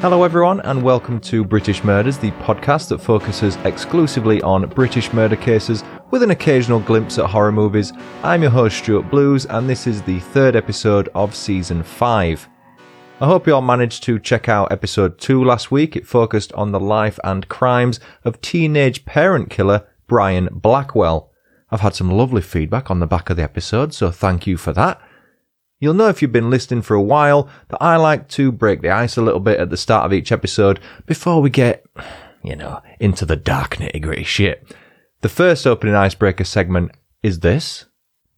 Hello, everyone, and welcome to British Murders, the podcast that focuses exclusively on British murder cases with an occasional glimpse at horror movies. I'm your host, Stuart Blues, and this is the third episode of season 5. I hope you all managed to check out episode 2 last week. It focused on the life and crimes of teenage parent killer Brian Blackwell. I've had some lovely feedback on the back of the episode, so thank you for that. You'll know if you've been listening for a while that I like to break the ice a little bit at the start of each episode before we get, you know, into the dark nitty gritty shit. The first opening icebreaker segment is this.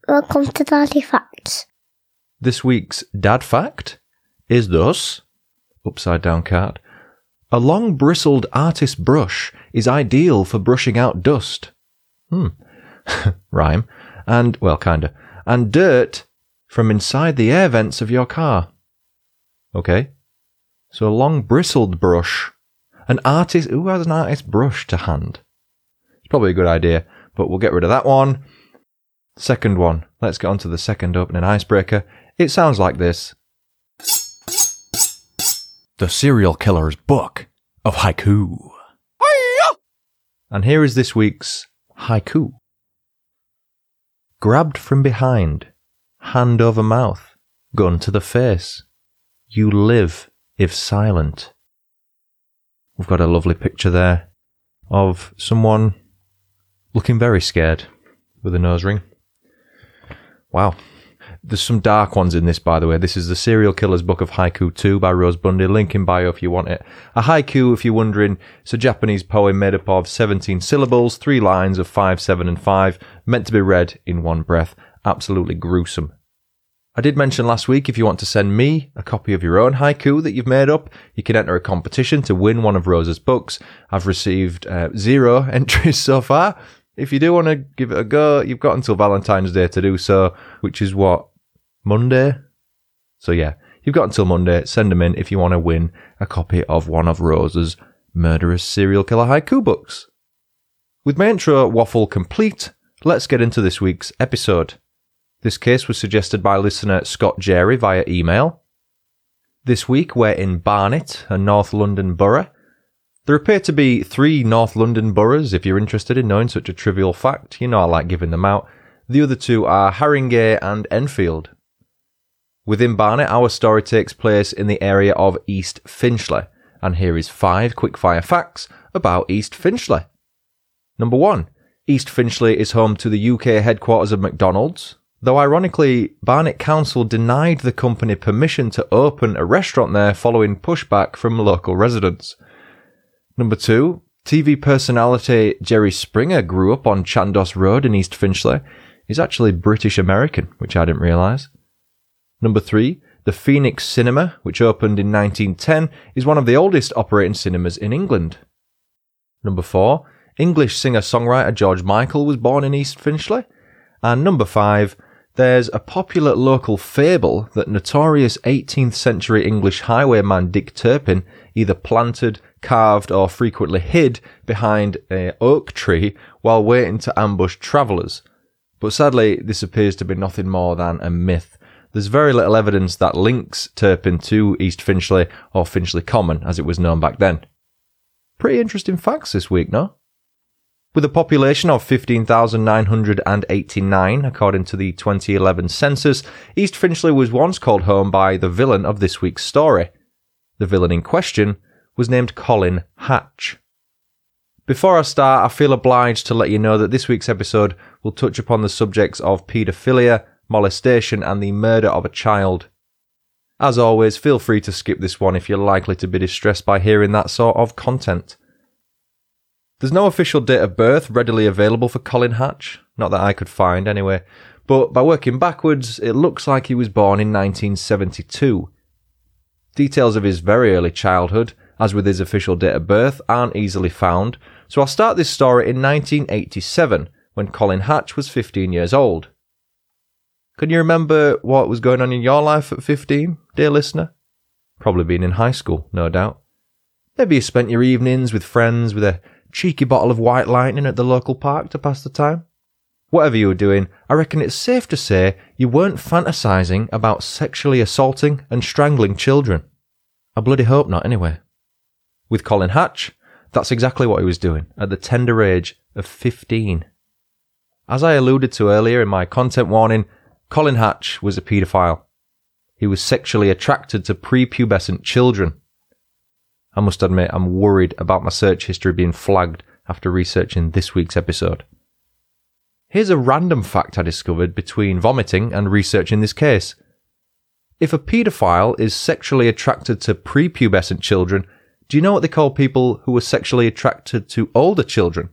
Welcome to Daddy Facts. This week's dad fact is thus upside down card. A long bristled artist brush is ideal for brushing out dust. Hmm. Rhyme. And, well, kinda. And dirt from inside the air vents of your car. Okay. So a long bristled brush. An artist, who has an artist brush to hand? It's probably a good idea, but we'll get rid of that one. Second one. Let's get on to the second opening icebreaker. It sounds like this. The Serial Killer's Book of Haiku. And here is this week's haiku. Grabbed from behind, hand over mouth, gun to the face. You live if silent. We've got a lovely picture there of someone looking very scared with a nose ring. Wow. There's some dark ones in this, by the way. This is the Serial Killer's Book of Haiku 2 by Rose Bundy. Link in bio if you want it. A haiku, if you're wondering, it's a Japanese poem made up of 17 syllables, three lines of 5, 7, and 5, meant to be read in one breath. Absolutely gruesome. I did mention last week if you want to send me a copy of your own haiku that you've made up, you can enter a competition to win one of Rose's books. I've received uh, zero entries so far. If you do want to give it a go, you've got until Valentine's Day to do so, which is what? Monday? So yeah, you've got until Monday. Send them in if you want to win a copy of one of Rose's murderous serial killer haiku books. With my intro waffle complete, let's get into this week's episode. This case was suggested by listener Scott Jerry via email. This week we're in Barnet, a North London borough. There appear to be three North London boroughs. If you're interested in knowing such a trivial fact, you know I like giving them out. The other two are Haringey and Enfield. Within Barnet, our story takes place in the area of East Finchley, and here is five quickfire facts about East Finchley. Number one, East Finchley is home to the UK headquarters of McDonald's, though ironically, Barnet Council denied the company permission to open a restaurant there following pushback from local residents. Number two, TV personality Jerry Springer grew up on Chandos Road in East Finchley. He's actually British American, which I didn't realise. Number three, the Phoenix Cinema, which opened in 1910, is one of the oldest operating cinemas in England. Number four, English singer songwriter George Michael was born in East Finchley. And number five, there's a popular local fable that notorious 18th century English highwayman Dick Turpin either planted, carved, or frequently hid behind a oak tree while waiting to ambush travellers. But sadly, this appears to be nothing more than a myth. There's very little evidence that links Turpin to East Finchley or Finchley Common as it was known back then. Pretty interesting facts this week, no? With a population of 15,989, according to the 2011 census, East Finchley was once called home by the villain of this week's story. The villain in question was named Colin Hatch. Before I start, I feel obliged to let you know that this week's episode will touch upon the subjects of paedophilia, molestation, and the murder of a child. As always, feel free to skip this one if you're likely to be distressed by hearing that sort of content. There's no official date of birth readily available for Colin Hatch, not that I could find anyway, but by working backwards, it looks like he was born in 1972. Details of his very early childhood, as with his official date of birth, aren't easily found, so I'll start this story in 1987, when Colin Hatch was 15 years old. Can you remember what was going on in your life at 15, dear listener? Probably been in high school, no doubt. Maybe you spent your evenings with friends with a cheeky bottle of white lightning at the local park to pass the time. Whatever you were doing, I reckon it's safe to say you weren't fantasizing about sexually assaulting and strangling children. I bloody hope not, anyway. With Colin Hatch, that's exactly what he was doing at the tender age of 15. As I alluded to earlier in my content warning, Colin Hatch was a paedophile. He was sexually attracted to prepubescent children. I must admit, I'm worried about my search history being flagged after researching this week's episode. Here's a random fact I discovered between vomiting and researching this case. If a paedophile is sexually attracted to prepubescent children, do you know what they call people who are sexually attracted to older children?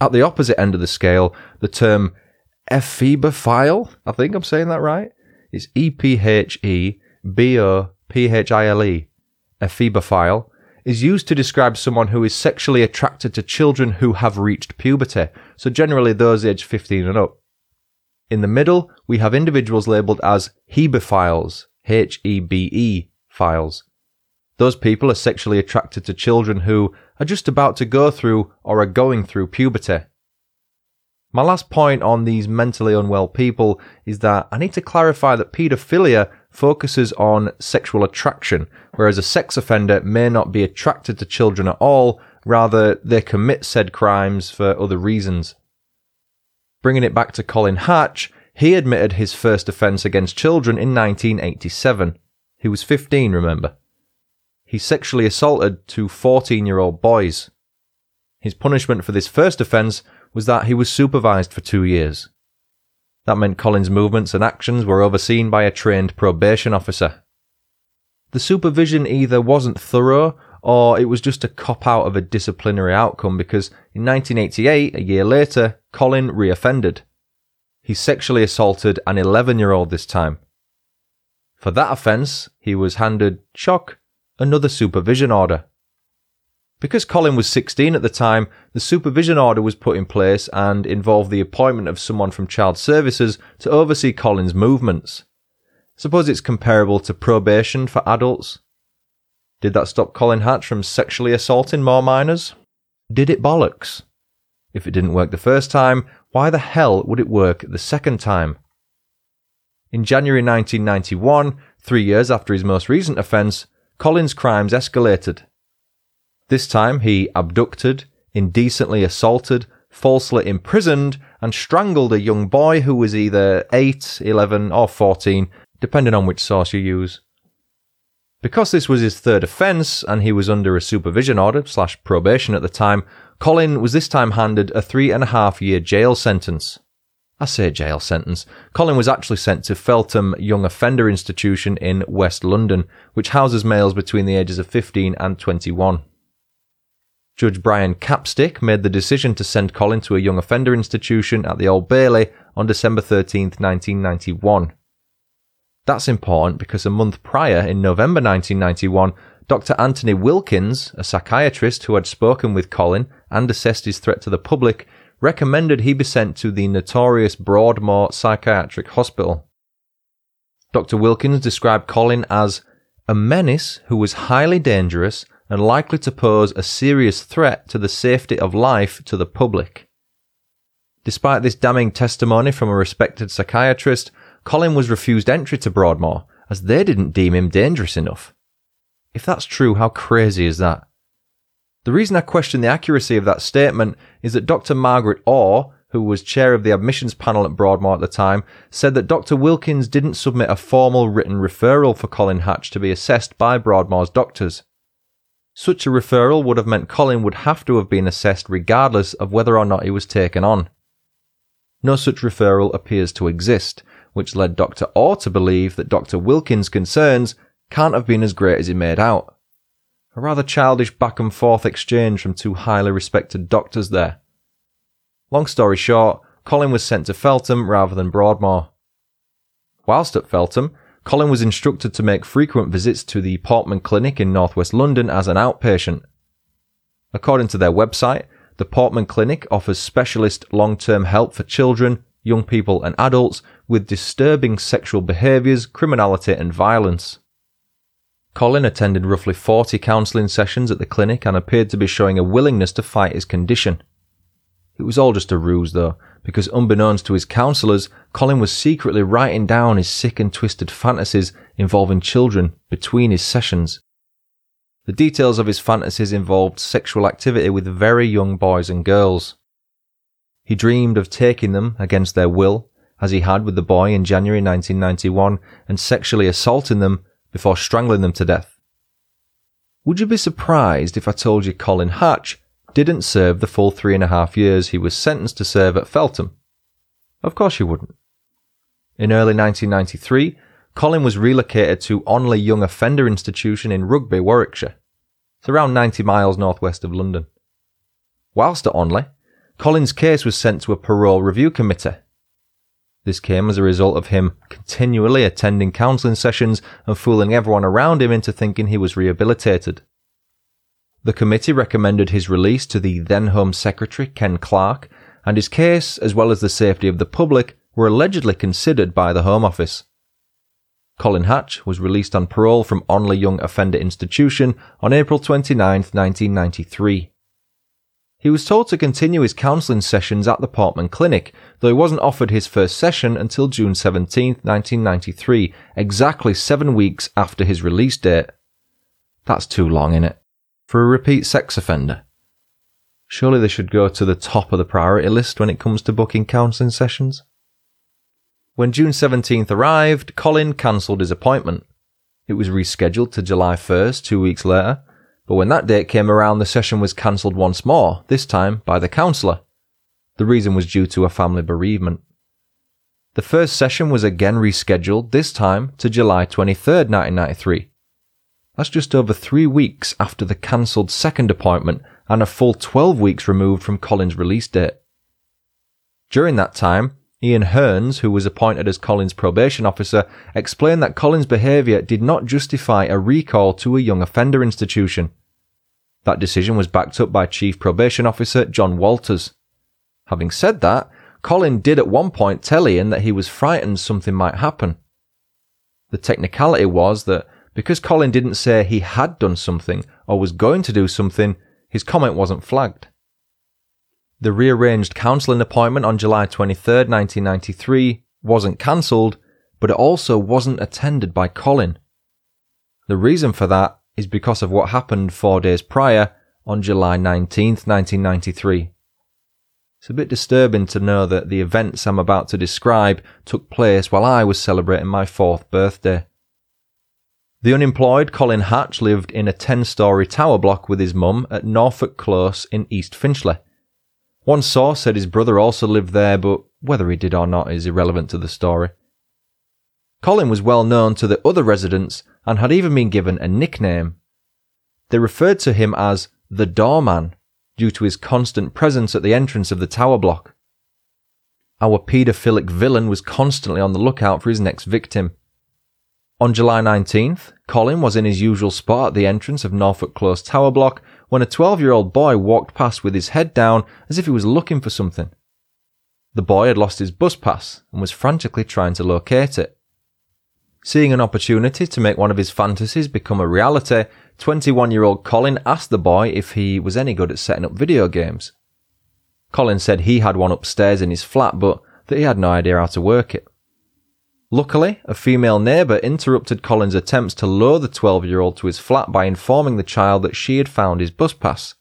At the opposite end of the scale, the term ephebophile, I think I'm saying that right, is E P H E B O P H I L E, ephebophile, is used to describe someone who is sexually attracted to children who have reached puberty, so generally those aged 15 and up. In the middle, we have individuals labelled as hebephiles, H E B E files. Those people are sexually attracted to children who are just about to go through or are going through puberty. My last point on these mentally unwell people is that I need to clarify that paedophilia focuses on sexual attraction, whereas a sex offender may not be attracted to children at all, rather, they commit said crimes for other reasons. Bringing it back to Colin Hatch, he admitted his first offence against children in 1987. He was 15, remember. He sexually assaulted two 14 year old boys. His punishment for this first offence was that he was supervised for two years. That meant Colin's movements and actions were overseen by a trained probation officer. The supervision either wasn't thorough or it was just a cop out of a disciplinary outcome because in 1988, a year later, Colin reoffended. He sexually assaulted an 11 year old this time. For that offence, he was handed, shock, another supervision order. Because Colin was 16 at the time, the supervision order was put in place and involved the appointment of someone from Child Services to oversee Colin's movements. Suppose it's comparable to probation for adults. Did that stop Colin Hatch from sexually assaulting more minors? Did it bollocks? If it didn't work the first time, why the hell would it work the second time? In January 1991, three years after his most recent offence, Colin's crimes escalated. This time he abducted, indecently assaulted, falsely imprisoned, and strangled a young boy who was either 8, 11, or 14, depending on which source you use. Because this was his third offence and he was under a supervision order slash probation at the time, Colin was this time handed a three and a half year jail sentence. I say jail sentence. Colin was actually sent to Feltham Young Offender Institution in West London, which houses males between the ages of 15 and 21. Judge Brian Capstick made the decision to send Colin to a young offender institution at the Old Bailey on December 13, 1991. That's important because a month prior, in November 1991, Dr. Anthony Wilkins, a psychiatrist who had spoken with Colin and assessed his threat to the public, recommended he be sent to the notorious Broadmoor Psychiatric Hospital. Dr. Wilkins described Colin as a menace who was highly dangerous and likely to pose a serious threat to the safety of life to the public. Despite this damning testimony from a respected psychiatrist, Colin was refused entry to Broadmoor as they didn't deem him dangerous enough. If that's true, how crazy is that? The reason I question the accuracy of that statement is that Dr. Margaret Orr, who was chair of the admissions panel at Broadmoor at the time, said that Dr. Wilkins didn't submit a formal written referral for Colin Hatch to be assessed by Broadmoor's doctors. Such a referral would have meant Colin would have to have been assessed regardless of whether or not he was taken on. No such referral appears to exist, which led Dr. Orr to believe that Dr. Wilkins' concerns can't have been as great as he made out. A rather childish back and forth exchange from two highly respected doctors there. Long story short, Colin was sent to Feltham rather than Broadmoor. Whilst at Feltham, Colin was instructed to make frequent visits to the Portman Clinic in northwest London as an outpatient. According to their website, the Portman Clinic offers specialist long term help for children, young people, and adults with disturbing sexual behaviours, criminality, and violence. Colin attended roughly 40 counselling sessions at the clinic and appeared to be showing a willingness to fight his condition. It was all just a ruse, though, because unbeknownst to his counsellors, Colin was secretly writing down his sick and twisted fantasies involving children between his sessions. The details of his fantasies involved sexual activity with very young boys and girls. He dreamed of taking them against their will, as he had with the boy in January 1991, and sexually assaulting them before strangling them to death. Would you be surprised if I told you Colin Hatch didn't serve the full three and a half years he was sentenced to serve at Feltham? Of course you wouldn't. In early 1993, Colin was relocated to Onley Young Offender Institution in Rugby, Warwickshire. It's around 90 miles northwest of London. Whilst at Onley, Colin's case was sent to a parole review committee. This came as a result of him continually attending counselling sessions and fooling everyone around him into thinking he was rehabilitated. The committee recommended his release to the then Home Secretary Ken Clarke, and his case, as well as the safety of the public, were allegedly considered by the Home Office. Colin Hatch was released on parole from Onley Young Offender Institution on April 29, 1993. He was told to continue his counselling sessions at the Portman Clinic, though he wasn't offered his first session until June 17, 1993, exactly seven weeks after his release date. That's too long, innit? For a repeat sex offender. Surely they should go to the top of the priority list when it comes to booking counselling sessions. When June 17th arrived, Colin cancelled his appointment. It was rescheduled to July 1st, two weeks later, but when that date came around, the session was cancelled once more, this time by the counsellor. The reason was due to a family bereavement. The first session was again rescheduled, this time to July 23rd, 1993. That's just over three weeks after the cancelled second appointment and a full 12 weeks removed from Colin's release date. During that time, Ian Hearns, who was appointed as Colin's probation officer, explained that Colin's behaviour did not justify a recall to a young offender institution. That decision was backed up by Chief Probation Officer John Walters. Having said that, Colin did at one point tell Ian that he was frightened something might happen. The technicality was that because Colin didn't say he had done something or was going to do something, his comment wasn't flagged. The rearranged counselling appointment on July 23, 1993 wasn't cancelled, but it also wasn't attended by Colin. The reason for that is because of what happened four days prior on July 19, 1993. It's a bit disturbing to know that the events I'm about to describe took place while I was celebrating my fourth birthday. The unemployed Colin Hatch lived in a 10 story tower block with his mum at Norfolk Close in East Finchley. One source said his brother also lived there, but whether he did or not is irrelevant to the story. Colin was well known to the other residents and had even been given a nickname. They referred to him as the doorman due to his constant presence at the entrance of the tower block. Our paedophilic villain was constantly on the lookout for his next victim. On July 19th, Colin was in his usual spot at the entrance of Norfolk Close Tower Block when a 12 year old boy walked past with his head down as if he was looking for something. The boy had lost his bus pass and was frantically trying to locate it. Seeing an opportunity to make one of his fantasies become a reality, 21 year old Colin asked the boy if he was any good at setting up video games. Colin said he had one upstairs in his flat, but that he had no idea how to work it. Luckily, a female neighbour interrupted Colin's attempts to lure the 12 year old to his flat by informing the child that she had found his bus pass.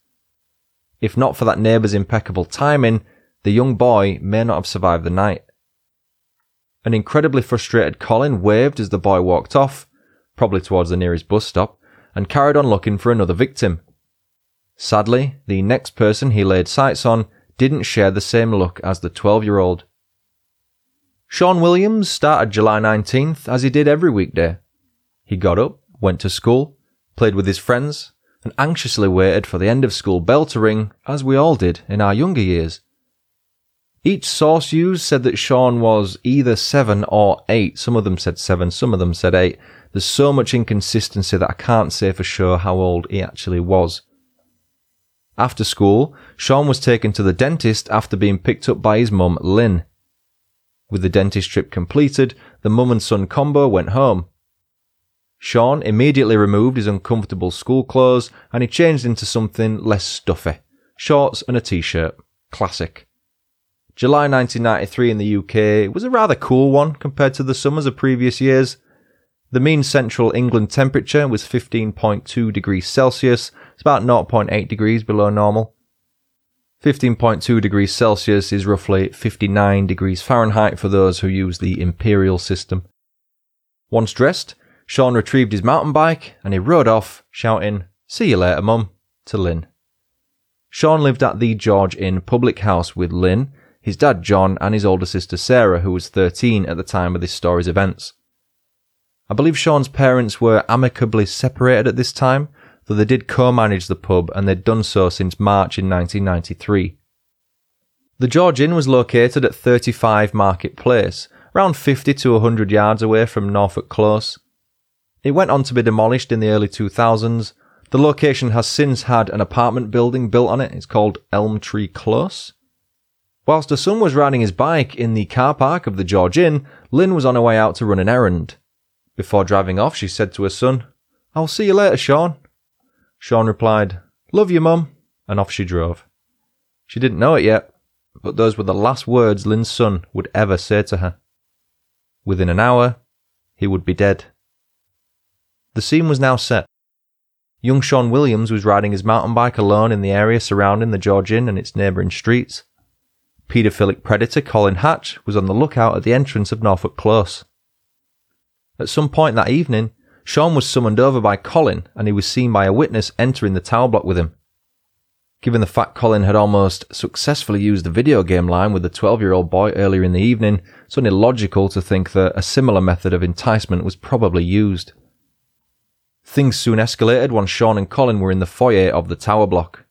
If not for that neighbour's impeccable timing, the young boy may not have survived the night. An incredibly frustrated Colin waved as the boy walked off, probably towards the nearest bus stop, and carried on looking for another victim. Sadly, the next person he laid sights on didn't share the same luck as the 12 year old. Sean Williams started July 19th as he did every weekday. He got up, went to school, played with his friends, and anxiously waited for the end of school bell to ring, as we all did in our younger years. Each source used said that Sean was either seven or eight. Some of them said seven, some of them said eight. There's so much inconsistency that I can't say for sure how old he actually was. After school, Sean was taken to the dentist after being picked up by his mum, Lynn. With the dentist trip completed, the mum and son combo went home. Sean immediately removed his uncomfortable school clothes and he changed into something less stuffy shorts and a t shirt. Classic. July 1993 in the UK was a rather cool one compared to the summers of previous years. The mean central England temperature was 15.2 degrees Celsius. It's about 0.8 degrees below normal. 15.2 degrees Celsius is roughly 59 degrees Fahrenheit for those who use the imperial system. Once dressed, Sean retrieved his mountain bike and he rode off, shouting, See you later, Mum, to Lynn. Sean lived at the George Inn public house with Lynn, his dad John, and his older sister Sarah, who was 13 at the time of this story's events. I believe Sean's parents were amicably separated at this time, though they did co-manage the pub and they'd done so since March in 1993. The George Inn was located at 35 Market Place, around 50 to 100 yards away from Norfolk Close. It went on to be demolished in the early 2000s. The location has since had an apartment building built on it. It's called Elm Tree Close. Whilst her son was riding his bike in the car park of the George Inn, Lynn was on her way out to run an errand. Before driving off, she said to her son, I'll see you later, Sean. Sean replied, Love you, Mum, and off she drove. She didn't know it yet, but those were the last words Lynn's son would ever say to her. Within an hour, he would be dead. The scene was now set. Young Sean Williams was riding his mountain bike alone in the area surrounding the George Inn and its neighbouring streets. Paedophilic predator Colin Hatch was on the lookout at the entrance of Norfolk Close. At some point that evening, Sean was summoned over by Colin and he was seen by a witness entering the tower block with him. Given the fact Colin had almost successfully used the video game line with the 12 year old boy earlier in the evening, it's only logical to think that a similar method of enticement was probably used. Things soon escalated once Sean and Colin were in the foyer of the tower block.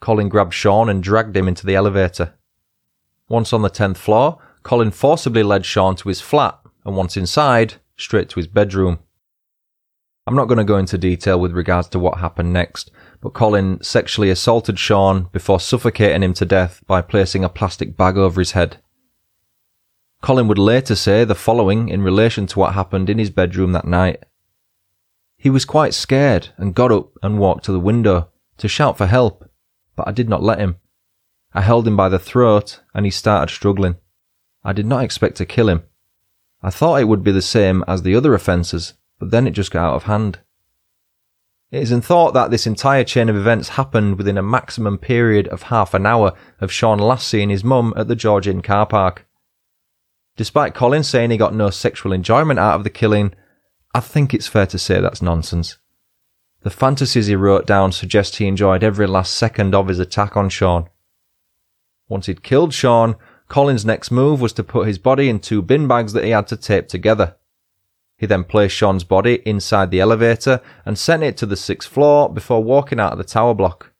Colin grabbed Sean and dragged him into the elevator. Once on the 10th floor, Colin forcibly led Sean to his flat and once inside, straight to his bedroom. I'm not going to go into detail with regards to what happened next, but Colin sexually assaulted Sean before suffocating him to death by placing a plastic bag over his head. Colin would later say the following in relation to what happened in his bedroom that night. He was quite scared and got up and walked to the window to shout for help, but I did not let him. I held him by the throat and he started struggling. I did not expect to kill him. I thought it would be the same as the other offences, but then it just got out of hand. It is in thought that this entire chain of events happened within a maximum period of half an hour of Sean last seeing his mum at the George Inn car park. Despite Colin saying he got no sexual enjoyment out of the killing, I think it's fair to say that's nonsense. The fantasies he wrote down suggest he enjoyed every last second of his attack on Sean. Once he'd killed Sean, Colin's next move was to put his body in two bin bags that he had to tape together. He then placed Sean's body inside the elevator and sent it to the sixth floor before walking out of the tower block.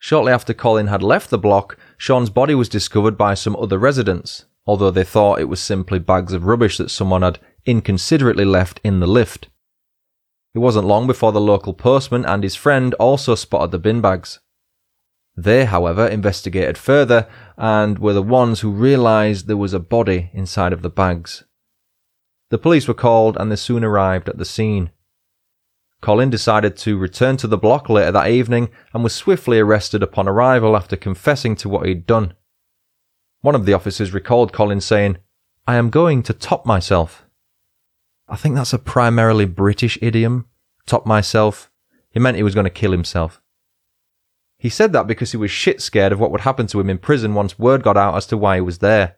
Shortly after Colin had left the block, Sean's body was discovered by some other residents, although they thought it was simply bags of rubbish that someone had inconsiderately left in the lift. It wasn't long before the local postman and his friend also spotted the bin bags. They, however, investigated further and were the ones who realised there was a body inside of the bags. The police were called and they soon arrived at the scene. Colin decided to return to the block later that evening and was swiftly arrested upon arrival after confessing to what he'd done. One of the officers recalled Colin saying, I am going to top myself. I think that's a primarily British idiom, top myself. He meant he was going to kill himself. He said that because he was shit scared of what would happen to him in prison once word got out as to why he was there.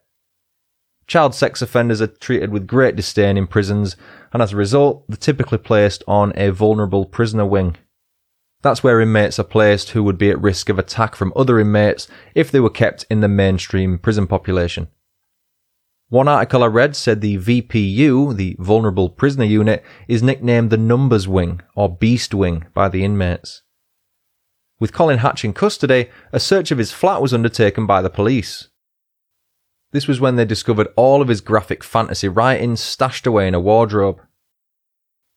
Child sex offenders are treated with great disdain in prisons, and as a result, they're typically placed on a vulnerable prisoner wing. That's where inmates are placed who would be at risk of attack from other inmates if they were kept in the mainstream prison population. One article I read said the VPU, the Vulnerable Prisoner Unit, is nicknamed the Numbers Wing or Beast Wing by the inmates. With Colin Hatch in custody, a search of his flat was undertaken by the police. This was when they discovered all of his graphic fantasy writings stashed away in a wardrobe.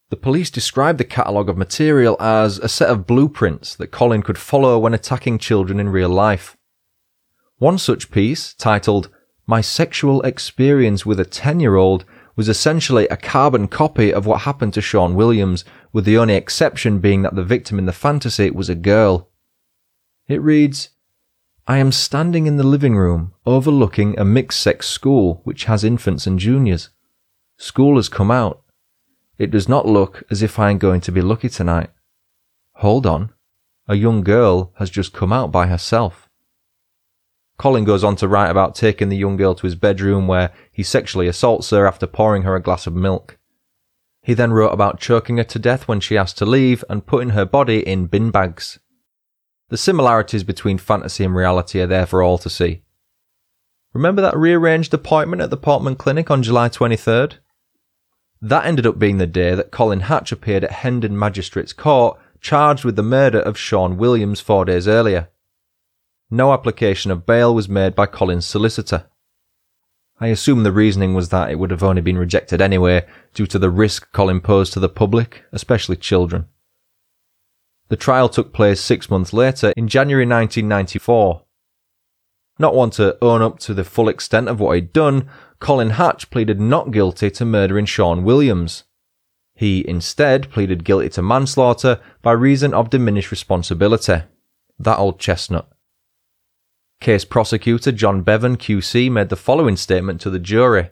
The police described the catalogue of material as a set of blueprints that Colin could follow when attacking children in real life. One such piece, titled My Sexual Experience with a 10 year old, was essentially a carbon copy of what happened to Sean Williams, with the only exception being that the victim in the fantasy was a girl. It reads, I am standing in the living room overlooking a mixed sex school which has infants and juniors. School has come out It does not look as if I am going to be lucky tonight. Hold on. A young girl has just come out by herself. Colin goes on to write about taking the young girl to his bedroom where he sexually assaults her after pouring her a glass of milk. He then wrote about choking her to death when she asked to leave and putting her body in bin bags. The similarities between fantasy and reality are there for all to see. Remember that rearranged appointment at the Portman Clinic on July 23rd? That ended up being the day that Colin Hatch appeared at Hendon Magistrates Court charged with the murder of Sean Williams four days earlier. No application of bail was made by Colin's solicitor. I assume the reasoning was that it would have only been rejected anyway due to the risk Colin posed to the public, especially children. The trial took place six months later in January 1994. Not one to own up to the full extent of what he'd done, Colin Hatch pleaded not guilty to murdering Sean Williams. He instead pleaded guilty to manslaughter by reason of diminished responsibility. That old chestnut. Case prosecutor John Bevan QC made the following statement to the jury.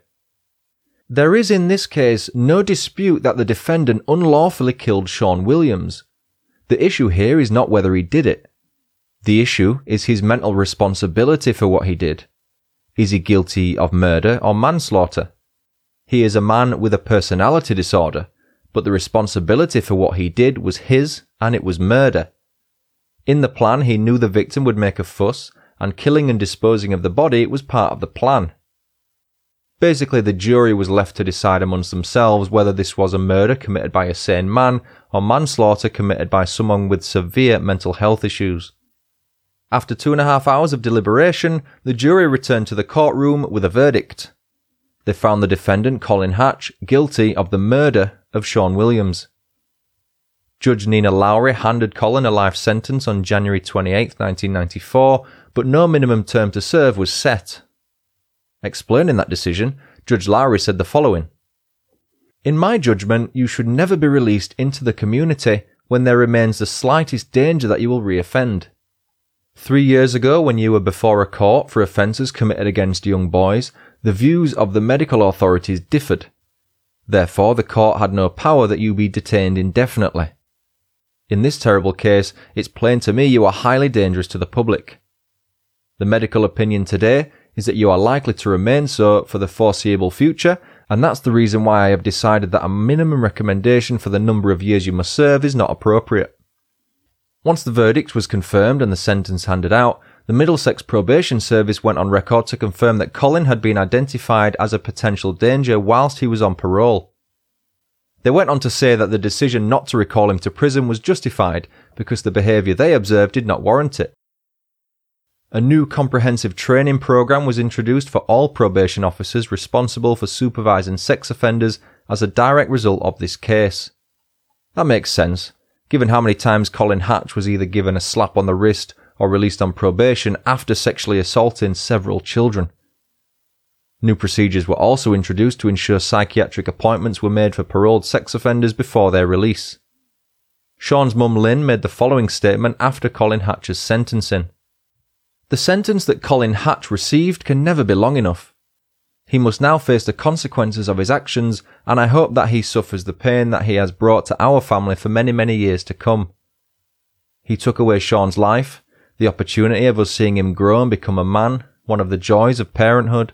There is in this case no dispute that the defendant unlawfully killed Sean Williams. The issue here is not whether he did it. The issue is his mental responsibility for what he did. Is he guilty of murder or manslaughter? He is a man with a personality disorder, but the responsibility for what he did was his and it was murder. In the plan, he knew the victim would make a fuss and killing and disposing of the body was part of the plan. Basically, the jury was left to decide amongst themselves whether this was a murder committed by a sane man or manslaughter committed by someone with severe mental health issues. After two and a half hours of deliberation, the jury returned to the courtroom with a verdict. They found the defendant, Colin Hatch, guilty of the murder of Sean Williams. Judge Nina Lowry handed Colin a life sentence on January 28, 1994, but no minimum term to serve was set. Explaining that decision, Judge Lowry said the following In my judgment, you should never be released into the community when there remains the slightest danger that you will reoffend. Three years ago, when you were before a court for offences committed against young boys, the views of the medical authorities differed. Therefore, the court had no power that you be detained indefinitely. In this terrible case, it's plain to me you are highly dangerous to the public. The medical opinion today is that you are likely to remain so for the foreseeable future, and that's the reason why I have decided that a minimum recommendation for the number of years you must serve is not appropriate. Once the verdict was confirmed and the sentence handed out, the Middlesex Probation Service went on record to confirm that Colin had been identified as a potential danger whilst he was on parole. They went on to say that the decision not to recall him to prison was justified because the behaviour they observed did not warrant it. A new comprehensive training program was introduced for all probation officers responsible for supervising sex offenders as a direct result of this case. That makes sense, given how many times Colin Hatch was either given a slap on the wrist or released on probation after sexually assaulting several children. New procedures were also introduced to ensure psychiatric appointments were made for paroled sex offenders before their release. Sean's mum Lynn made the following statement after Colin Hatch's sentencing. The sentence that Colin Hatch received can never be long enough. He must now face the consequences of his actions, and I hope that he suffers the pain that he has brought to our family for many, many years to come. He took away Sean's life, the opportunity of us seeing him grow and become a man, one of the joys of parenthood.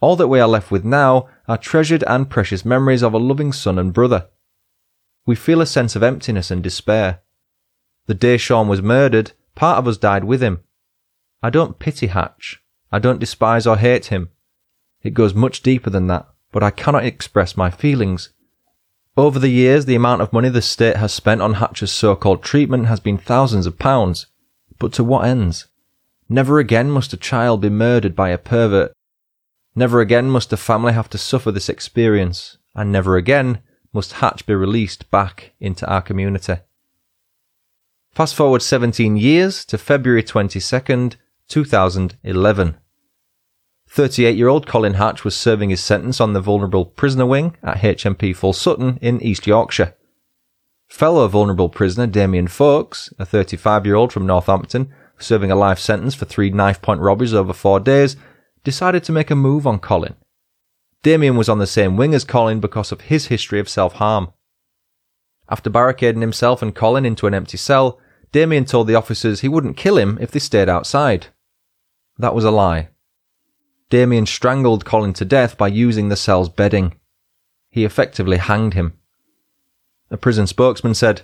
All that we are left with now are treasured and precious memories of a loving son and brother. We feel a sense of emptiness and despair. The day Sean was murdered, part of us died with him. I don't pity Hatch. I don't despise or hate him. It goes much deeper than that, but I cannot express my feelings. Over the years, the amount of money the state has spent on Hatch's so-called treatment has been thousands of pounds. But to what ends? Never again must a child be murdered by a pervert. Never again must a family have to suffer this experience, and never again must Hatch be released back into our community. Fast forward 17 years to February 22nd, 2011. 38 year old Colin Hatch was serving his sentence on the vulnerable prisoner wing at HMP Full Sutton in East Yorkshire. Fellow vulnerable prisoner Damien Fowkes, a 35 year old from Northampton, serving a life sentence for three knife point robberies over four days, decided to make a move on Colin. Damien was on the same wing as Colin because of his history of self harm. After barricading himself and Colin into an empty cell, Damien told the officers he wouldn't kill him if they stayed outside. That was a lie. Damien strangled Colin to death by using the cell's bedding. He effectively hanged him. A prison spokesman said,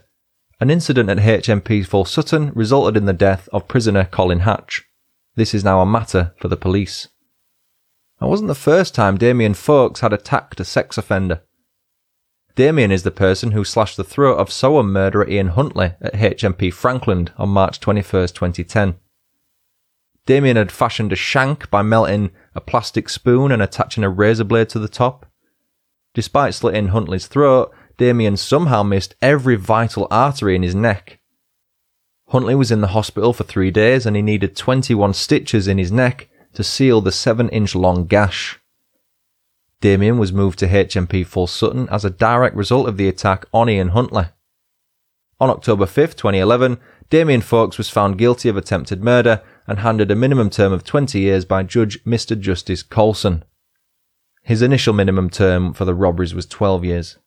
An incident at HMP Full Sutton resulted in the death of prisoner Colin Hatch. This is now a matter for the police. It wasn't the first time Damien Fowkes had attacked a sex offender. Damien is the person who slashed the throat of Soham murderer Ian Huntley at HMP Frankland on March 21, 2010. Damien had fashioned a shank by melting a plastic spoon and attaching a razor blade to the top. Despite slitting Huntley's throat, Damien somehow missed every vital artery in his neck. Huntley was in the hospital for three days and he needed 21 stitches in his neck to seal the 7 inch long gash. Damien was moved to HMP Full Sutton as a direct result of the attack on Ian Huntley. On October 5, 2011, Damien Fowkes was found guilty of attempted murder and handed a minimum term of 20 years by Judge Mr. Justice Coulson. His initial minimum term for the robberies was 12 years.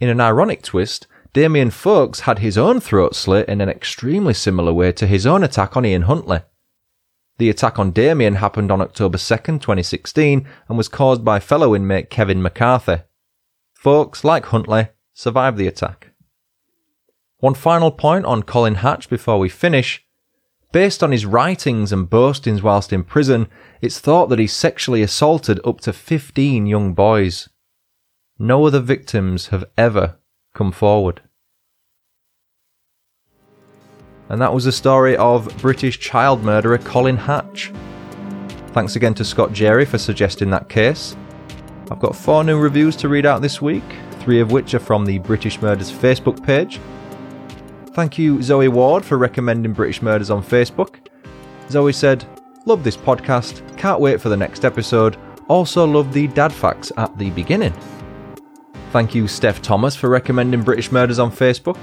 In an ironic twist, Damien Fowkes had his own throat slit in an extremely similar way to his own attack on Ian Huntley. The attack on Damien happened on October 2nd, 2016, and was caused by fellow inmate Kevin McCarthy. Fowkes, like Huntley, survived the attack. One final point on Colin Hatch before we finish. Based on his writings and boastings whilst in prison, it's thought that he sexually assaulted up to 15 young boys. No other victims have ever come forward. And that was the story of British child murderer Colin Hatch. Thanks again to Scott Jerry for suggesting that case. I've got four new reviews to read out this week, three of which are from the British Murders Facebook page. Thank you, Zoe Ward, for recommending British Murders on Facebook. Zoe said, Love this podcast, can't wait for the next episode. Also, love the dad facts at the beginning. Thank you, Steph Thomas, for recommending British Murders on Facebook.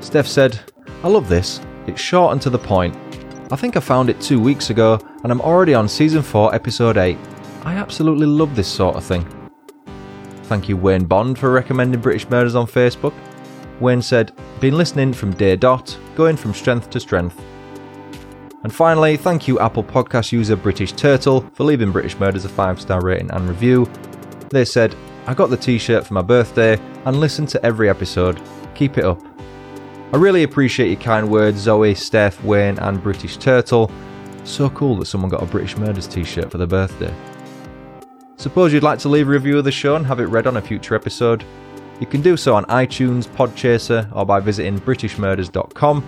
Steph said, I love this. It's short and to the point. I think I found it two weeks ago, and I'm already on season 4, episode 8. I absolutely love this sort of thing. Thank you, Wayne Bond, for recommending British Murders on Facebook. Wayne said, Been listening from day dot, going from strength to strength. And finally, thank you, Apple Podcast user British Turtle, for leaving British Murders a 5 star rating and review. They said, I got the t shirt for my birthday and listened to every episode. Keep it up. I really appreciate your kind words, Zoe, Steph, Wayne, and British Turtle. So cool that someone got a British Murders t shirt for their birthday. Suppose you'd like to leave a review of the show and have it read on a future episode? You can do so on iTunes, Podchaser, or by visiting BritishMurders.com.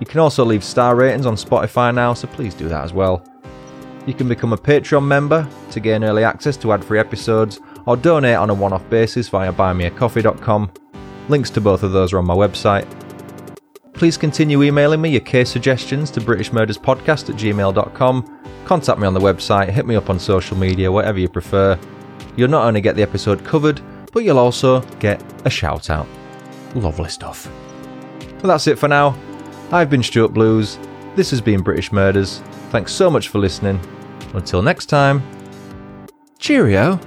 You can also leave star ratings on Spotify now, so please do that as well. You can become a Patreon member to gain early access to ad free episodes, or donate on a one off basis via buymeacoffee.com. Links to both of those are on my website. Please continue emailing me your case suggestions to BritishMurdersPodcast at gmail.com. Contact me on the website, hit me up on social media, whatever you prefer. You'll not only get the episode covered, but you'll also get a shout out. Lovely stuff. Well, that's it for now. I've been Stuart Blues. This has been British Murders. Thanks so much for listening. Until next time, cheerio.